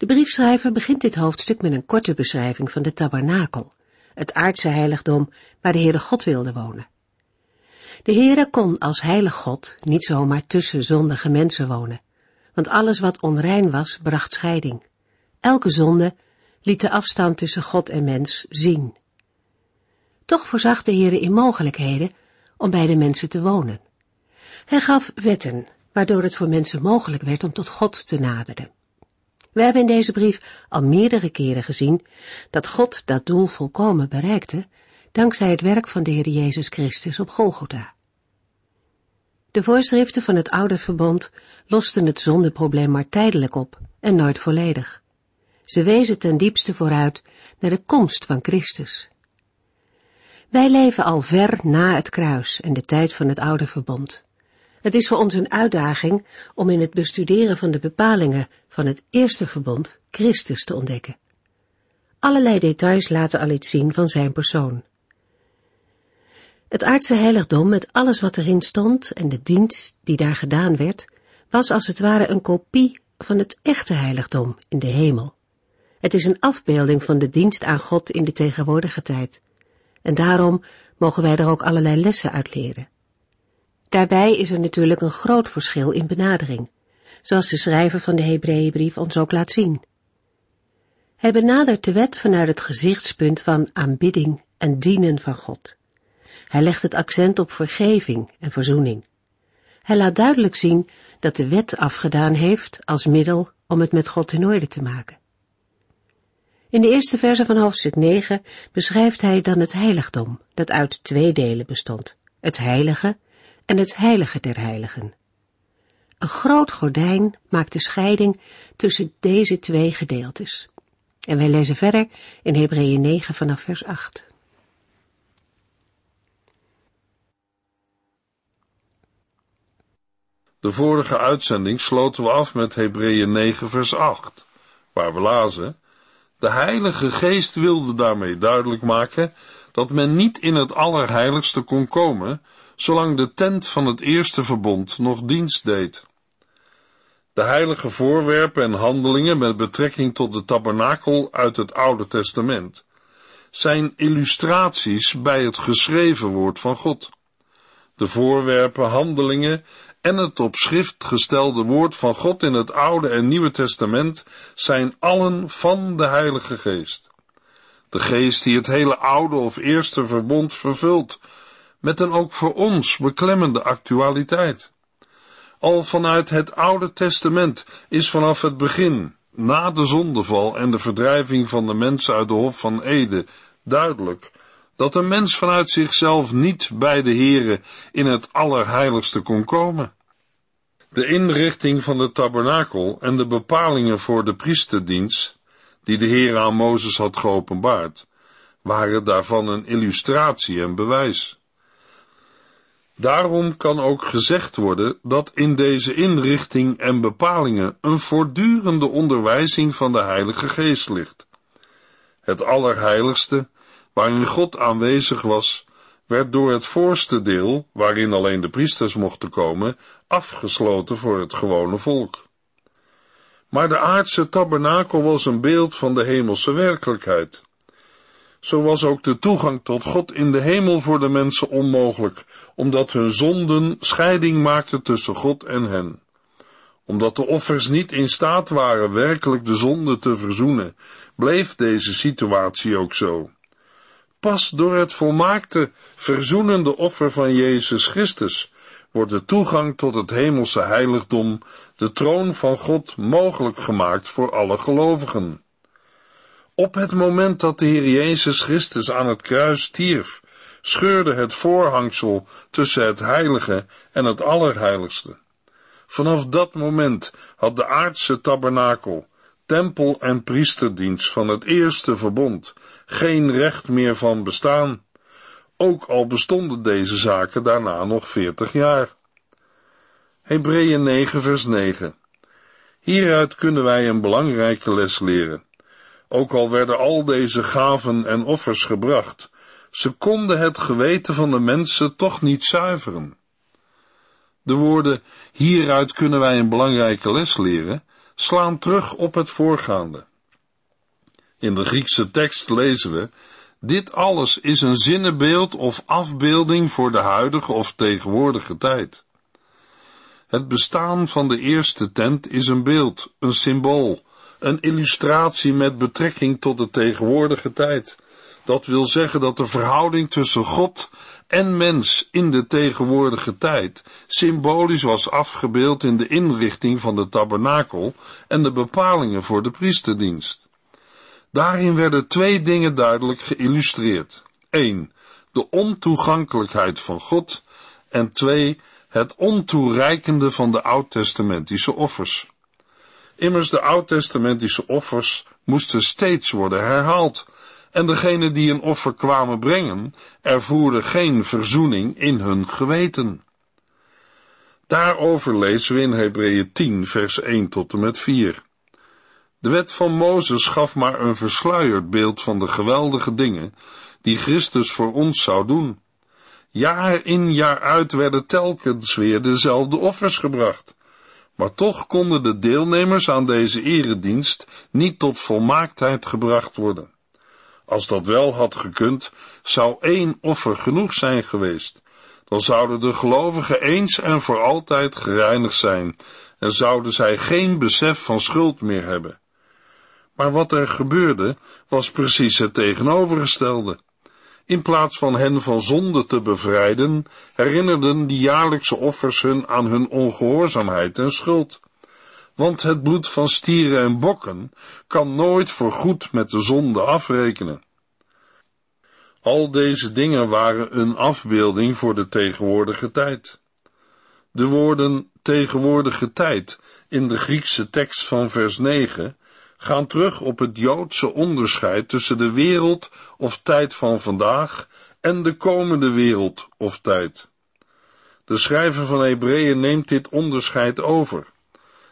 De briefschrijver begint dit hoofdstuk met een korte beschrijving van de tabernakel, het aardse heiligdom waar de Heere God wilde wonen. De Heere kon als heilig God niet zomaar tussen zondige mensen wonen, want alles wat onrein was, bracht scheiding. Elke zonde liet de afstand tussen God en mens zien. Toch voorzag de Heere in mogelijkheden om bij de mensen te wonen. Hij gaf wetten, waardoor het voor mensen mogelijk werd om tot God te naderen. We hebben in deze brief al meerdere keren gezien dat God dat doel volkomen bereikte dankzij het werk van de Heer Jezus Christus op Golgotha. De voorschriften van het oude verbond losten het zondeprobleem maar tijdelijk op en nooit volledig. Ze wezen ten diepste vooruit naar de komst van Christus. Wij leven al ver na het kruis en de tijd van het oude verbond. Het is voor ons een uitdaging om in het bestuderen van de bepalingen van het eerste verbond Christus te ontdekken. Allerlei details laten al iets zien van zijn persoon. Het aardse heiligdom met alles wat erin stond en de dienst die daar gedaan werd, was als het ware een kopie van het echte heiligdom in de hemel. Het is een afbeelding van de dienst aan God in de tegenwoordige tijd. En daarom mogen wij er ook allerlei lessen uit leren. Daarbij is er natuurlijk een groot verschil in benadering, zoals de schrijver van de Hebreeënbrief ons ook laat zien. Hij benadert de wet vanuit het gezichtspunt van aanbidding en dienen van God. Hij legt het accent op vergeving en verzoening. Hij laat duidelijk zien dat de wet afgedaan heeft als middel om het met God in orde te maken. In de eerste verse van hoofdstuk 9 beschrijft hij dan het heiligdom, dat uit twee delen bestond, het heilige en het heilige der heiligen. Een groot gordijn maakt de scheiding tussen deze twee gedeeltes. En wij lezen verder in Hebreeën 9 vanaf vers 8. De vorige uitzending sloten we af met Hebreeën 9 vers 8, waar we lazen, de Heilige Geest wilde daarmee duidelijk maken dat men niet in het Allerheiligste kon komen, zolang de tent van het eerste verbond nog dienst deed. De heilige voorwerpen en handelingen met betrekking tot de tabernakel uit het Oude Testament zijn illustraties bij het geschreven woord van God. De voorwerpen, handelingen en het op schrift gestelde woord van God in het Oude en Nieuwe Testament zijn allen van de Heilige Geest. De Geest die het hele Oude of Eerste Verbond vervult, met een ook voor ons beklemmende actualiteit. Al vanuit het Oude Testament is vanaf het begin, na de zondeval en de verdrijving van de mensen uit de Hof van Ede, duidelijk dat een mens vanuit zichzelf niet bij de Here in het Allerheiligste kon komen. De inrichting van de tabernakel en de bepalingen voor de priesterdienst, die de Heer aan Mozes had geopenbaard, waren daarvan een illustratie en bewijs. Daarom kan ook gezegd worden dat in deze inrichting en bepalingen een voortdurende onderwijzing van de Heilige Geest ligt. Het Allerheiligste, waarin God aanwezig was, werd door het voorste deel, waarin alleen de priesters mochten komen, afgesloten voor het gewone volk. Maar de aardse tabernakel was een beeld van de hemelse werkelijkheid. Zo was ook de toegang tot God in de hemel voor de mensen onmogelijk, omdat hun zonden scheiding maakten tussen God en hen. Omdat de offers niet in staat waren werkelijk de zonde te verzoenen, bleef deze situatie ook zo. Pas door het volmaakte, verzoenende offer van Jezus Christus wordt de toegang tot het hemelse heiligdom, de troon van God, mogelijk gemaakt voor alle gelovigen. Op het moment dat de Heer Jezus Christus aan het kruis stierf, scheurde het voorhangsel tussen het heilige en het allerheiligste. Vanaf dat moment had de aardse tabernakel, tempel- en priesterdienst van het eerste verbond geen recht meer van bestaan, ook al bestonden deze zaken daarna nog veertig jaar. Hebreeën 9 vers 9 Hieruit kunnen wij een belangrijke les leren. Ook al werden al deze gaven en offers gebracht, ze konden het geweten van de mensen toch niet zuiveren. De woorden hieruit kunnen wij een belangrijke les leren, slaan terug op het voorgaande. In de Griekse tekst lezen we, dit alles is een zinnebeeld of afbeelding voor de huidige of tegenwoordige tijd. Het bestaan van de eerste tent is een beeld, een symbool, een illustratie met betrekking tot de tegenwoordige tijd. Dat wil zeggen dat de verhouding tussen God en mens in de tegenwoordige tijd symbolisch was afgebeeld in de inrichting van de tabernakel en de bepalingen voor de priesterdienst. Daarin werden twee dingen duidelijk geïllustreerd. 1. De ontoegankelijkheid van God en 2 het ontoereikende van de oud-testamentische offers. Immers de oud-testamentische offers moesten steeds worden herhaald, en degenen die een offer kwamen brengen, ervoeren geen verzoening in hun geweten. Daarover lezen we in Hebreeën 10, vers 1 tot en met 4. De wet van Mozes gaf maar een versluierd beeld van de geweldige dingen die Christus voor ons zou doen. Jaar in jaar uit werden telkens weer dezelfde offers gebracht. Maar toch konden de deelnemers aan deze eredienst niet tot volmaaktheid gebracht worden. Als dat wel had gekund, zou één offer genoeg zijn geweest. Dan zouden de gelovigen eens en voor altijd gereinigd zijn en zouden zij geen besef van schuld meer hebben. Maar wat er gebeurde, was precies het tegenovergestelde. In plaats van hen van zonde te bevrijden, herinnerden die jaarlijkse offers hun aan hun ongehoorzaamheid en schuld. Want het bloed van stieren en bokken kan nooit voorgoed met de zonde afrekenen. Al deze dingen waren een afbeelding voor de tegenwoordige tijd. De woorden tegenwoordige tijd in de Griekse tekst van vers 9 gaan terug op het Joodse onderscheid tussen de wereld of tijd van vandaag en de komende wereld of tijd. De schrijver van Hebreeën neemt dit onderscheid over.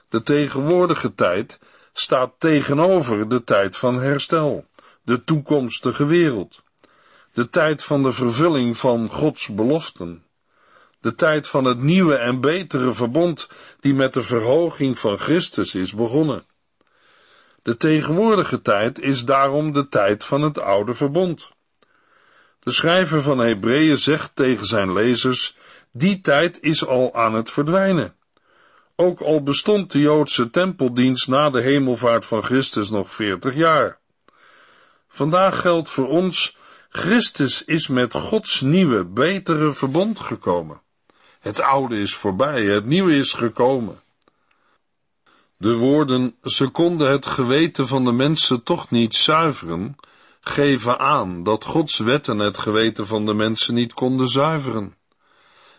De tegenwoordige tijd staat tegenover de tijd van herstel, de toekomstige wereld, de tijd van de vervulling van Gods beloften, de tijd van het nieuwe en betere verbond die met de verhoging van Christus is begonnen. De tegenwoordige tijd is daarom de tijd van het oude verbond. De schrijver van Hebreeën zegt tegen zijn lezers, die tijd is al aan het verdwijnen. Ook al bestond de Joodse tempeldienst na de hemelvaart van Christus nog veertig jaar. Vandaag geldt voor ons, Christus is met Gods nieuwe, betere verbond gekomen. Het oude is voorbij, het nieuwe is gekomen. De woorden, ze konden het geweten van de mensen toch niet zuiveren, geven aan dat Gods wetten het geweten van de mensen niet konden zuiveren.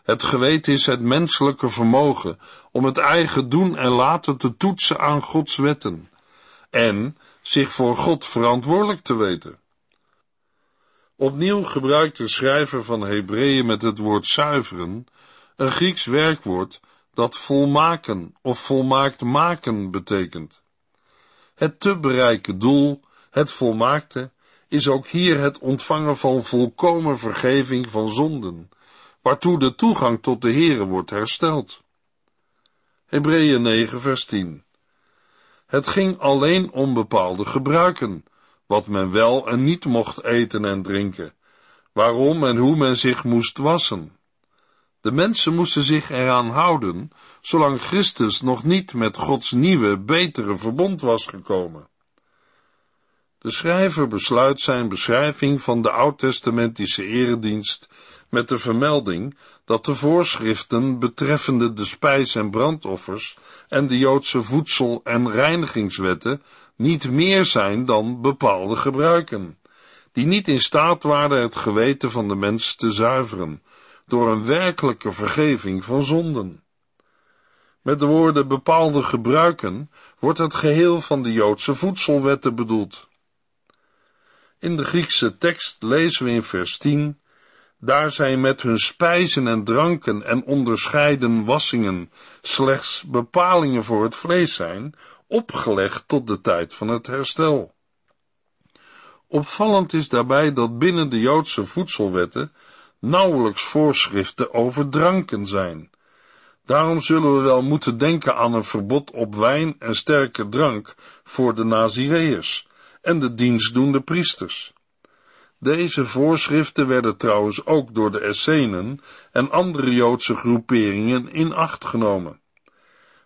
Het geweten is het menselijke vermogen om het eigen doen en laten te toetsen aan Gods wetten en zich voor God verantwoordelijk te weten. Opnieuw gebruikt de schrijver van Hebreeën met het woord zuiveren een Grieks werkwoord dat volmaken of volmaakt maken betekent. Het te bereiken doel, het volmaakte, is ook hier het ontvangen van volkomen vergeving van zonden, waartoe de toegang tot de Here wordt hersteld. Hebreeën 9 vers 10 Het ging alleen om bepaalde gebruiken, wat men wel en niet mocht eten en drinken, waarom en hoe men zich moest wassen. De mensen moesten zich eraan houden, zolang Christus nog niet met Gods nieuwe, betere verbond was gekomen. De schrijver besluit zijn beschrijving van de oud-testamentische eredienst met de vermelding dat de voorschriften betreffende de spijs- en brandoffers en de Joodse voedsel- en reinigingswetten niet meer zijn dan bepaalde gebruiken, die niet in staat waren het geweten van de mens te zuiveren door een werkelijke vergeving van zonden. Met de woorden bepaalde gebruiken wordt het geheel van de Joodse voedselwetten bedoeld. In de Griekse tekst lezen we in vers 10 daar zij met hun spijzen en dranken en onderscheiden wassingen slechts bepalingen voor het vlees zijn, opgelegd tot de tijd van het herstel. Opvallend is daarbij dat binnen de Joodse voedselwetten nauwelijks voorschriften over dranken zijn. Daarom zullen we wel moeten denken aan een verbod op wijn en sterke drank voor de Nazireërs en de dienstdoende priesters. Deze voorschriften werden trouwens ook door de Essenen en andere Joodse groeperingen in acht genomen.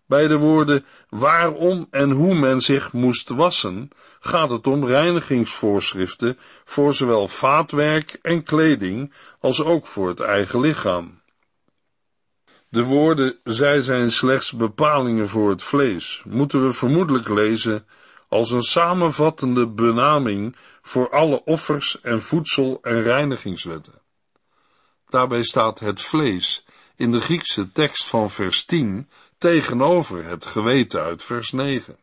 Bij de woorden waarom en hoe men zich moest wassen, gaat het om reinigingsvoorschriften voor zowel vaatwerk en kleding als ook voor het eigen lichaam. De woorden zij zijn slechts bepalingen voor het vlees, moeten we vermoedelijk lezen als een samenvattende benaming voor alle offers en voedsel- en reinigingswetten. Daarbij staat het vlees in de Griekse tekst van vers 10 tegenover het geweten uit vers 9.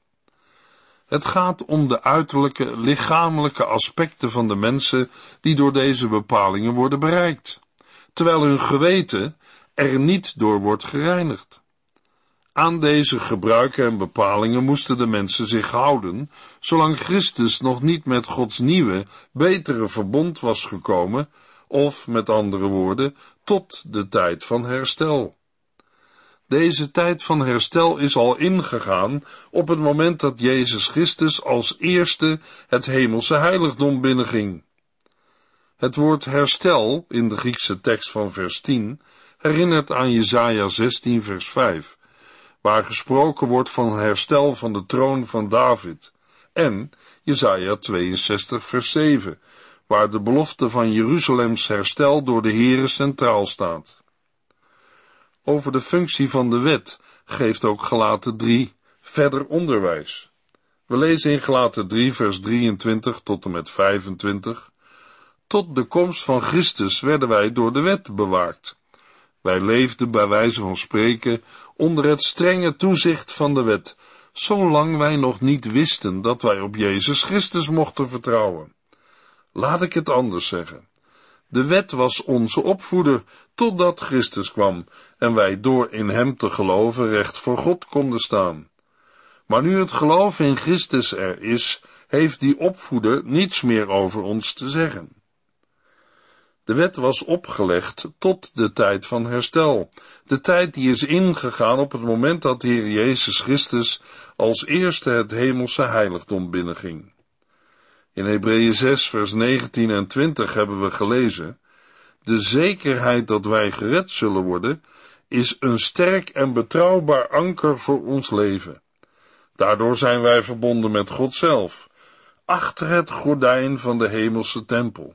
Het gaat om de uiterlijke, lichamelijke aspecten van de mensen die door deze bepalingen worden bereikt, terwijl hun geweten er niet door wordt gereinigd. Aan deze gebruiken en bepalingen moesten de mensen zich houden, zolang Christus nog niet met Gods nieuwe, betere verbond was gekomen, of met andere woorden, tot de tijd van herstel. Deze tijd van herstel is al ingegaan op het moment dat Jezus Christus als eerste het hemelse heiligdom binnenging. Het woord herstel in de Griekse tekst van vers 10 herinnert aan Jesaja 16 vers 5 waar gesproken wordt van herstel van de troon van David, en Jesaja 62 vers 7, waar de belofte van Jeruzalems herstel door de Here centraal staat. Over de functie van de wet geeft ook Gelaten 3 verder onderwijs. We lezen in Gelaten 3 vers 23 tot en met 25. Tot de komst van Christus werden wij door de wet bewaakt. Wij leefden bij wijze van spreken onder het strenge toezicht van de wet, zolang wij nog niet wisten dat wij op Jezus Christus mochten vertrouwen. Laat ik het anders zeggen. De wet was onze opvoeder totdat Christus kwam en wij door in Hem te geloven recht voor God konden staan. Maar nu het geloof in Christus er is, heeft die opvoeder niets meer over ons te zeggen. De wet was opgelegd tot de tijd van herstel, de tijd die is ingegaan op het moment dat de Heer Jezus Christus als eerste het hemelse heiligdom binnenging. In Hebreeën 6 vers 19 en 20 hebben we gelezen, de zekerheid dat wij gered zullen worden, is een sterk en betrouwbaar anker voor ons leven. Daardoor zijn wij verbonden met God zelf, achter het gordijn van de hemelse tempel.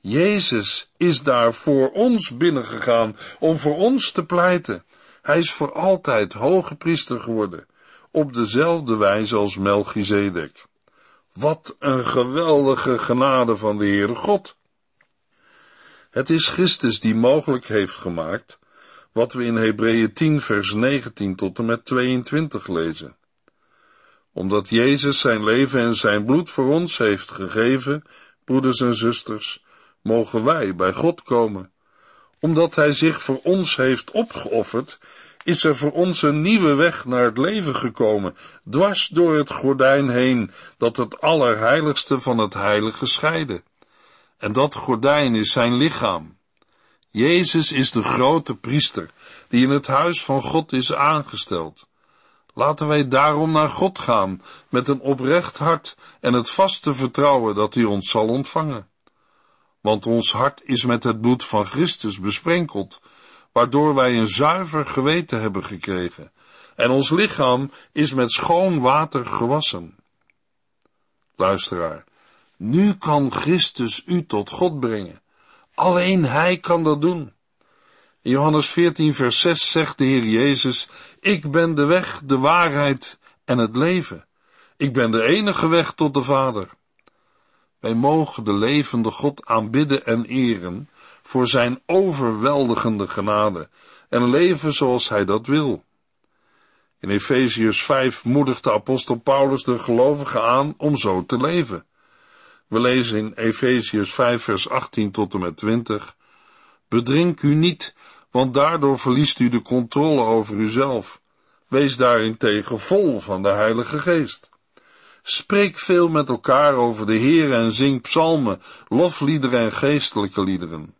Jezus is daar voor ons binnengegaan om voor ons te pleiten. Hij is voor altijd hoge priester geworden, op dezelfde wijze als Melchizedek. Wat een geweldige genade van de Heere God. Het is Christus die mogelijk heeft gemaakt wat we in Hebreeën 10 vers 19 tot en met 22 lezen. Omdat Jezus zijn leven en zijn bloed voor ons heeft gegeven, broeders en zusters, mogen wij bij God komen. Omdat Hij zich voor ons heeft opgeofferd, is er voor ons een nieuwe weg naar het leven gekomen, dwars door het gordijn heen, dat het allerheiligste van het heilige scheidde. En dat gordijn is zijn lichaam. Jezus is de grote priester, die in het huis van God is aangesteld. Laten wij daarom naar God gaan, met een oprecht hart en het vaste vertrouwen dat hij ons zal ontvangen want ons hart is met het bloed van Christus besprenkeld, waardoor wij een zuiver geweten hebben gekregen, en ons lichaam is met schoon water gewassen. Luisteraar, nu kan Christus u tot God brengen. Alleen Hij kan dat doen. In Johannes 14, vers 6 zegt de Heer Jezus, Ik ben de weg, de waarheid en het leven. Ik ben de enige weg tot de Vader. Wij mogen de levende God aanbidden en eren voor zijn overweldigende genade en leven zoals hij dat wil. In Efeziërs 5 moedigt de apostel Paulus de gelovigen aan om zo te leven. We lezen in Efeziërs 5 vers 18 tot en met 20. Bedrink u niet, want daardoor verliest u de controle over uzelf. Wees daarentegen vol van de Heilige Geest. Spreek veel met elkaar over de Heer en zing psalmen, lofliederen en geestelijke liederen.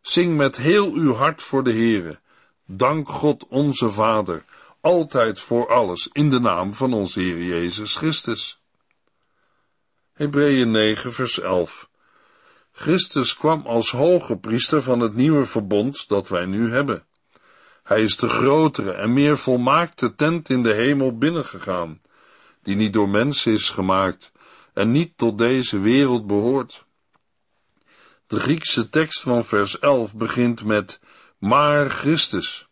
Zing met heel uw hart voor de Heere. Dank God onze Vader, altijd voor alles, in de naam van onze Heer Jezus Christus. Hebreeën 9 vers 11 Christus kwam als hoge priester van het nieuwe verbond dat wij nu hebben. Hij is de grotere en meer volmaakte tent in de hemel binnengegaan, die niet door mensen is gemaakt en niet tot deze wereld behoort. De Griekse tekst van vers 11 begint met maar Christus.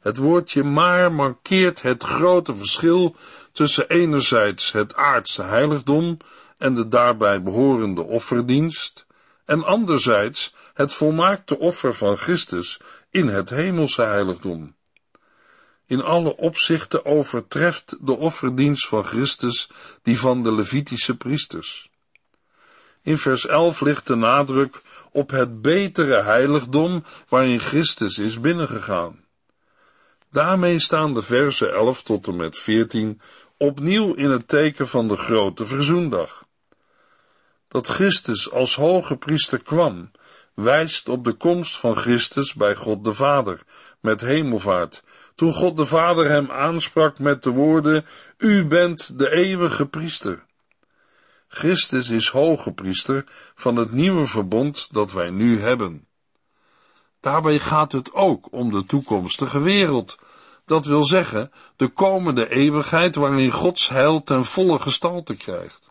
Het woordje maar markeert het grote verschil tussen enerzijds het aardse heiligdom en de daarbij behorende offerdienst, en anderzijds het volmaakte offer van Christus in het hemelse heiligdom. In alle opzichten overtreft de offerdienst van Christus die van de Levitische priesters. In vers 11 ligt de nadruk op het betere heiligdom waarin Christus is binnengegaan. Daarmee staan de versen 11 tot en met 14 opnieuw in het teken van de grote verzoendag. Dat Christus als hoge priester kwam, wijst op de komst van Christus bij God de Vader, met hemelvaart, toen God de Vader hem aansprak met de woorden, U bent de eeuwige priester. Christus is hoge priester van het nieuwe verbond dat wij nu hebben. Daarbij gaat het ook om de toekomstige wereld, dat wil zeggen de komende eeuwigheid waarin Gods heil ten volle gestalte krijgt.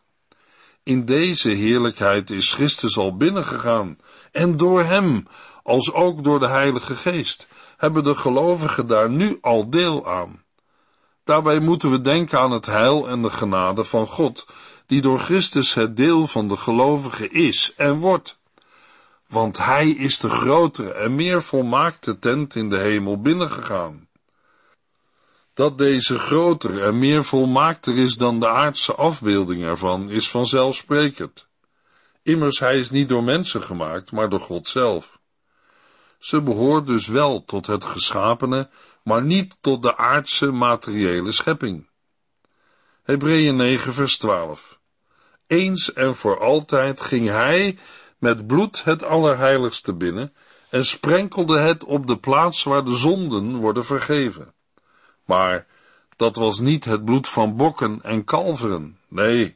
In deze heerlijkheid is Christus al binnengegaan en door hem, als ook door de Heilige Geest, hebben de gelovigen daar nu al deel aan. Daarbij moeten we denken aan het heil en de genade van God, die door Christus het deel van de gelovigen is en wordt. Want hij is de grotere en meer volmaakte tent in de hemel binnengegaan. Dat deze groter en meer volmaakter is dan de aardse afbeelding ervan, is vanzelfsprekend. Immers, hij is niet door mensen gemaakt, maar door God zelf. Ze behoort dus wel tot het geschapene, maar niet tot de aardse materiële schepping. Hebreeën 9 vers 12 Eens en voor altijd ging hij met bloed het allerheiligste binnen en sprenkelde het op de plaats waar de zonden worden vergeven. Maar dat was niet het bloed van bokken en kalveren, nee,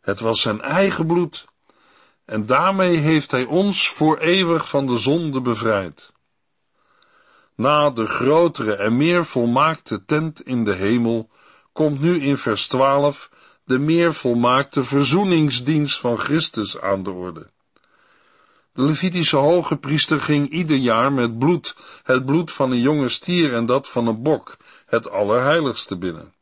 het was zijn eigen bloed. En daarmee heeft hij ons voor eeuwig van de zonde bevrijd. Na de grotere en meer volmaakte tent in de hemel komt nu in vers 12 de meer volmaakte verzoeningsdienst van Christus aan de orde. De Levitische hoge priester ging ieder jaar met bloed, het bloed van een jonge stier en dat van een bok, het allerheiligste binnen.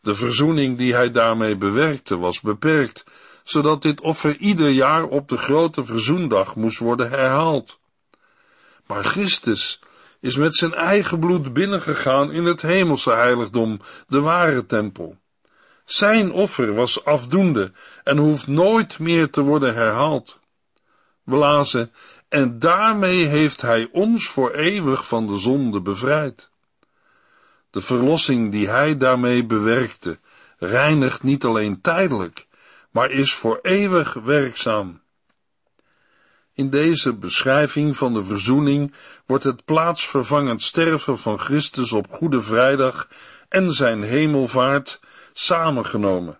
De verzoening die hij daarmee bewerkte was beperkt, zodat dit offer ieder jaar op de grote verzoendag moest worden herhaald. Maar Christus is met zijn eigen bloed binnengegaan in het hemelse heiligdom, de ware tempel. Zijn offer was afdoende en hoeft nooit meer te worden herhaald. We en daarmee heeft hij ons voor eeuwig van de zonde bevrijd. De verlossing die hij daarmee bewerkte, reinigt niet alleen tijdelijk, maar is voor eeuwig werkzaam. In deze beschrijving van de verzoening wordt het plaatsvervangend sterven van Christus op Goede Vrijdag en zijn hemelvaart samengenomen.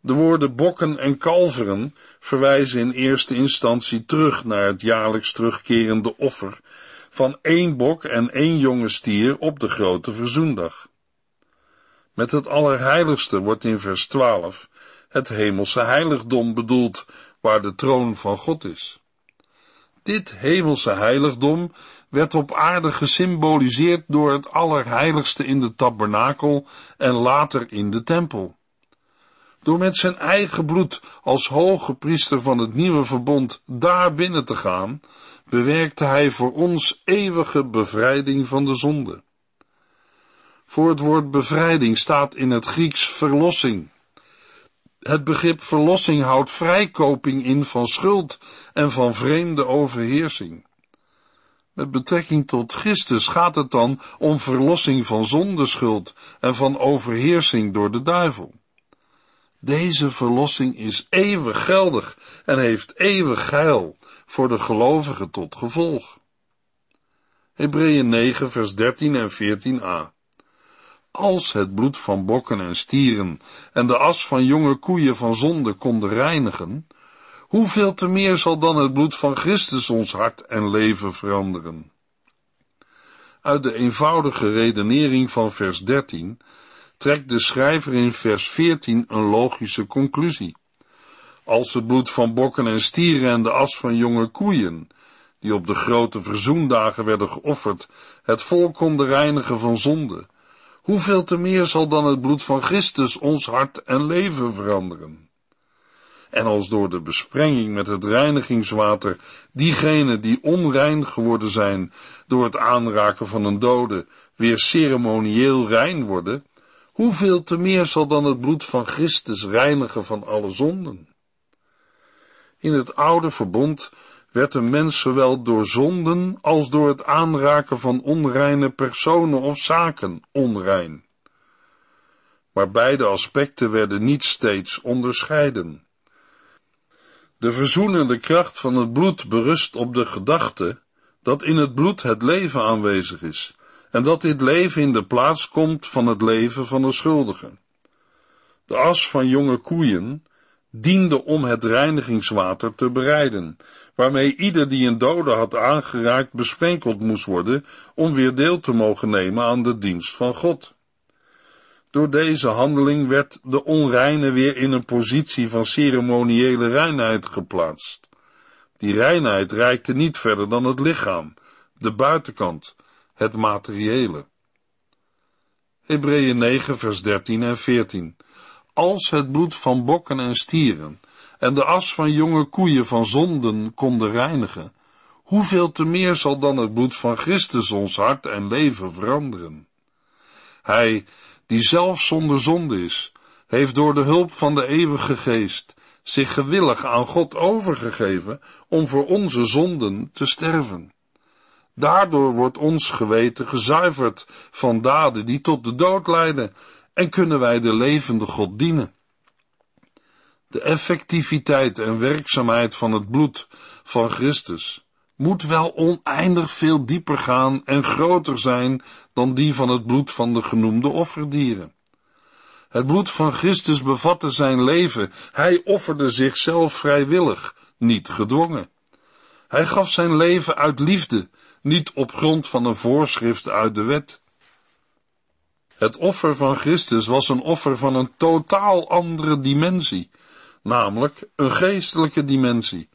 De woorden bokken en kalveren verwijzen in eerste instantie terug naar het jaarlijks terugkerende offer van één bok en één jonge stier op de grote verzoendag. Met het Allerheiligste wordt in vers 12 het hemelse heiligdom bedoeld, waar de troon van God is. Dit hemelse heiligdom werd op aarde gesymboliseerd door het Allerheiligste in de tabernakel en later in de tempel. Door met zijn eigen bloed als hoge priester van het nieuwe verbond daar binnen te gaan, bewerkte hij voor ons eeuwige bevrijding van de zonde. Voor het woord bevrijding staat in het Grieks verlossing. Het begrip verlossing houdt vrijkoping in van schuld en van vreemde overheersing. Met betrekking tot Christus gaat het dan om verlossing van zondeschuld en van overheersing door de duivel. Deze verlossing is eeuwig geldig en heeft eeuwig heil voor de gelovigen tot gevolg. Hebreeën 9 vers 13 en 14a als het bloed van bokken en stieren en de as van jonge koeien van zonde konden reinigen, hoeveel te meer zal dan het bloed van Christus ons hart en leven veranderen? Uit de eenvoudige redenering van vers 13 trekt de schrijver in vers 14 een logische conclusie. Als het bloed van bokken en stieren en de as van jonge koeien, die op de grote verzoendagen werden geofferd, het volk konden reinigen van zonde, hoeveel te meer zal dan het bloed van Christus ons hart en leven veranderen? En als door de besprenging met het reinigingswater diegenen die onrein geworden zijn door het aanraken van een dode weer ceremonieel rein worden, hoeveel te meer zal dan het bloed van Christus reinigen van alle zonden? In het oude verbond werd een mens zowel door zonden als door het aanraken van onreine personen of zaken onrein. Maar beide aspecten werden niet steeds onderscheiden. De verzoenende kracht van het bloed berust op de gedachte dat in het bloed het leven aanwezig is en dat dit leven in de plaats komt van het leven van de schuldige. De as van jonge koeien diende om het reinigingswater te bereiden, waarmee ieder die een dode had aangeraakt besprenkeld moest worden om weer deel te mogen nemen aan de dienst van God. Door deze handeling werd de onreine weer in een positie van ceremoniële reinheid geplaatst. Die reinheid reikte niet verder dan het lichaam, de buitenkant, het materiële. Hebreeën 9 vers 13 en 14 Als het bloed van bokken en stieren en de as van jonge koeien van zonden konden reinigen, hoeveel te meer zal dan het bloed van Christus ons hart en leven veranderen? Hij, die zelf zonder zonde is, heeft door de hulp van de eeuwige geest zich gewillig aan God overgegeven om voor onze zonden te sterven. Daardoor wordt ons geweten gezuiverd van daden die tot de dood leiden en kunnen wij de levende God dienen. De effectiviteit en werkzaamheid van het bloed van Christus moet wel oneindig veel dieper gaan en groter zijn dan die van het bloed van de genoemde offerdieren. Het bloed van Christus bevatte zijn leven. Hij offerde zichzelf vrijwillig, niet gedwongen. Hij gaf zijn leven uit liefde, niet op grond van een voorschrift uit de wet. Het offer van Christus was een offer van een totaal andere dimensie, namelijk een geestelijke dimensie.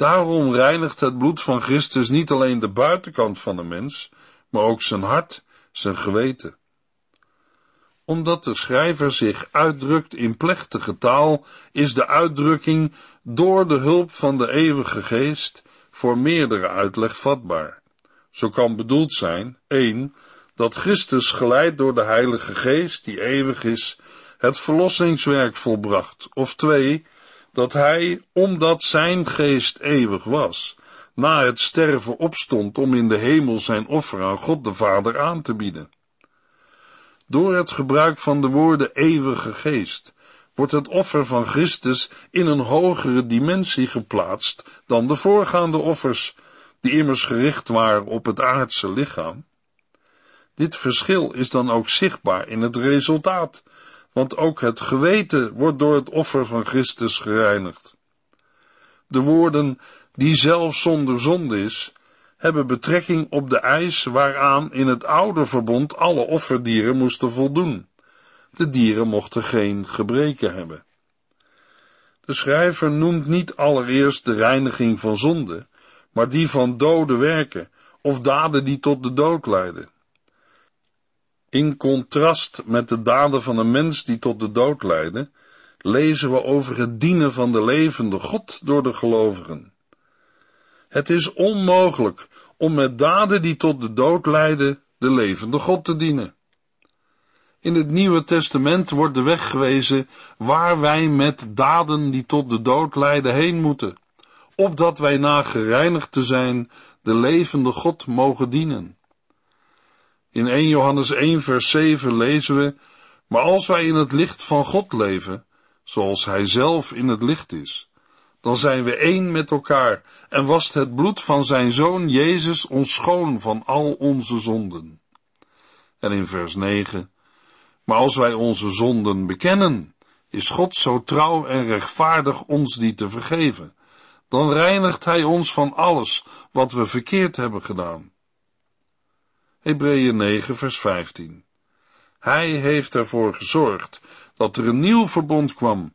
Daarom reinigt het bloed van Christus niet alleen de buitenkant van de mens, maar ook zijn hart, zijn geweten. Omdat de schrijver zich uitdrukt in plechtige taal, is de uitdrukking door de hulp van de eeuwige geest voor meerdere uitleg vatbaar. Zo kan bedoeld zijn, 1. dat Christus geleid door de Heilige Geest, die eeuwig is, het verlossingswerk volbracht, of twee, dat hij, omdat zijn geest eeuwig was, na het sterven opstond om in de hemel zijn offer aan God de Vader aan te bieden. Door het gebruik van de woorden eeuwige geest wordt het offer van Christus in een hogere dimensie geplaatst dan de voorgaande offers, die immers gericht waren op het aardse lichaam. Dit verschil is dan ook zichtbaar in het resultaat, want ook het geweten wordt door het offer van Christus gereinigd. De woorden, die zelf zonder zonde is, hebben betrekking op de eis waaraan in het oude verbond alle offerdieren moesten voldoen. De dieren mochten geen gebreken hebben. De schrijver noemt niet allereerst de reiniging van zonde, maar die van dode werken of daden die tot de dood leiden. In contrast met de daden van een mens die tot de dood leiden, lezen we over het dienen van de levende God door de gelovigen. Het is onmogelijk om met daden die tot de dood leiden de levende God te dienen. In het Nieuwe Testament wordt de weg gewezen waar wij met daden die tot de dood leiden heen moeten, opdat wij na gereinigd te zijn de levende God mogen dienen. In 1 Johannes 1 vers 7 lezen we, maar als wij in het licht van God leven, zoals Hij zelf in het licht is, dan zijn we één met elkaar en wast het bloed van Zijn Zoon Jezus ons schoon van al onze zonden. En in vers 9, maar als wij onze zonden bekennen, is God zo trouw en rechtvaardig ons die te vergeven. Dan reinigt Hij ons van alles wat we verkeerd hebben gedaan. Hebreeën 9 vers 15 Hij heeft ervoor gezorgd dat er een nieuw verbond kwam,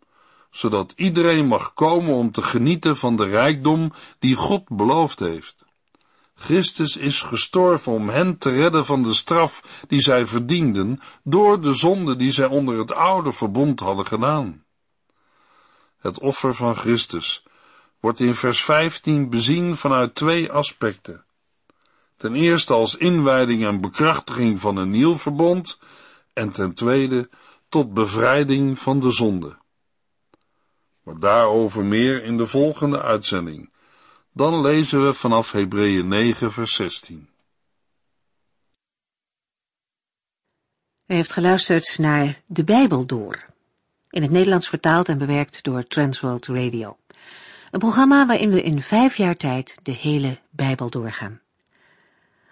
zodat iedereen mag komen om te genieten van de rijkdom die God beloofd heeft. Christus is gestorven om hen te redden van de straf die zij verdienden door de zonde die zij onder het oude verbond hadden gedaan. Het offer van Christus wordt in vers 15 bezien vanuit twee aspecten. Ten eerste als inwijding en bekrachtiging van een nieuw verbond en ten tweede tot bevrijding van de zonde. Maar daarover meer in de volgende uitzending. Dan lezen we vanaf Hebreeën 9 vers 16. U heeft geluisterd naar De Bijbel Door. In het Nederlands vertaald en bewerkt door Transworld Radio. Een programma waarin we in vijf jaar tijd de hele Bijbel doorgaan.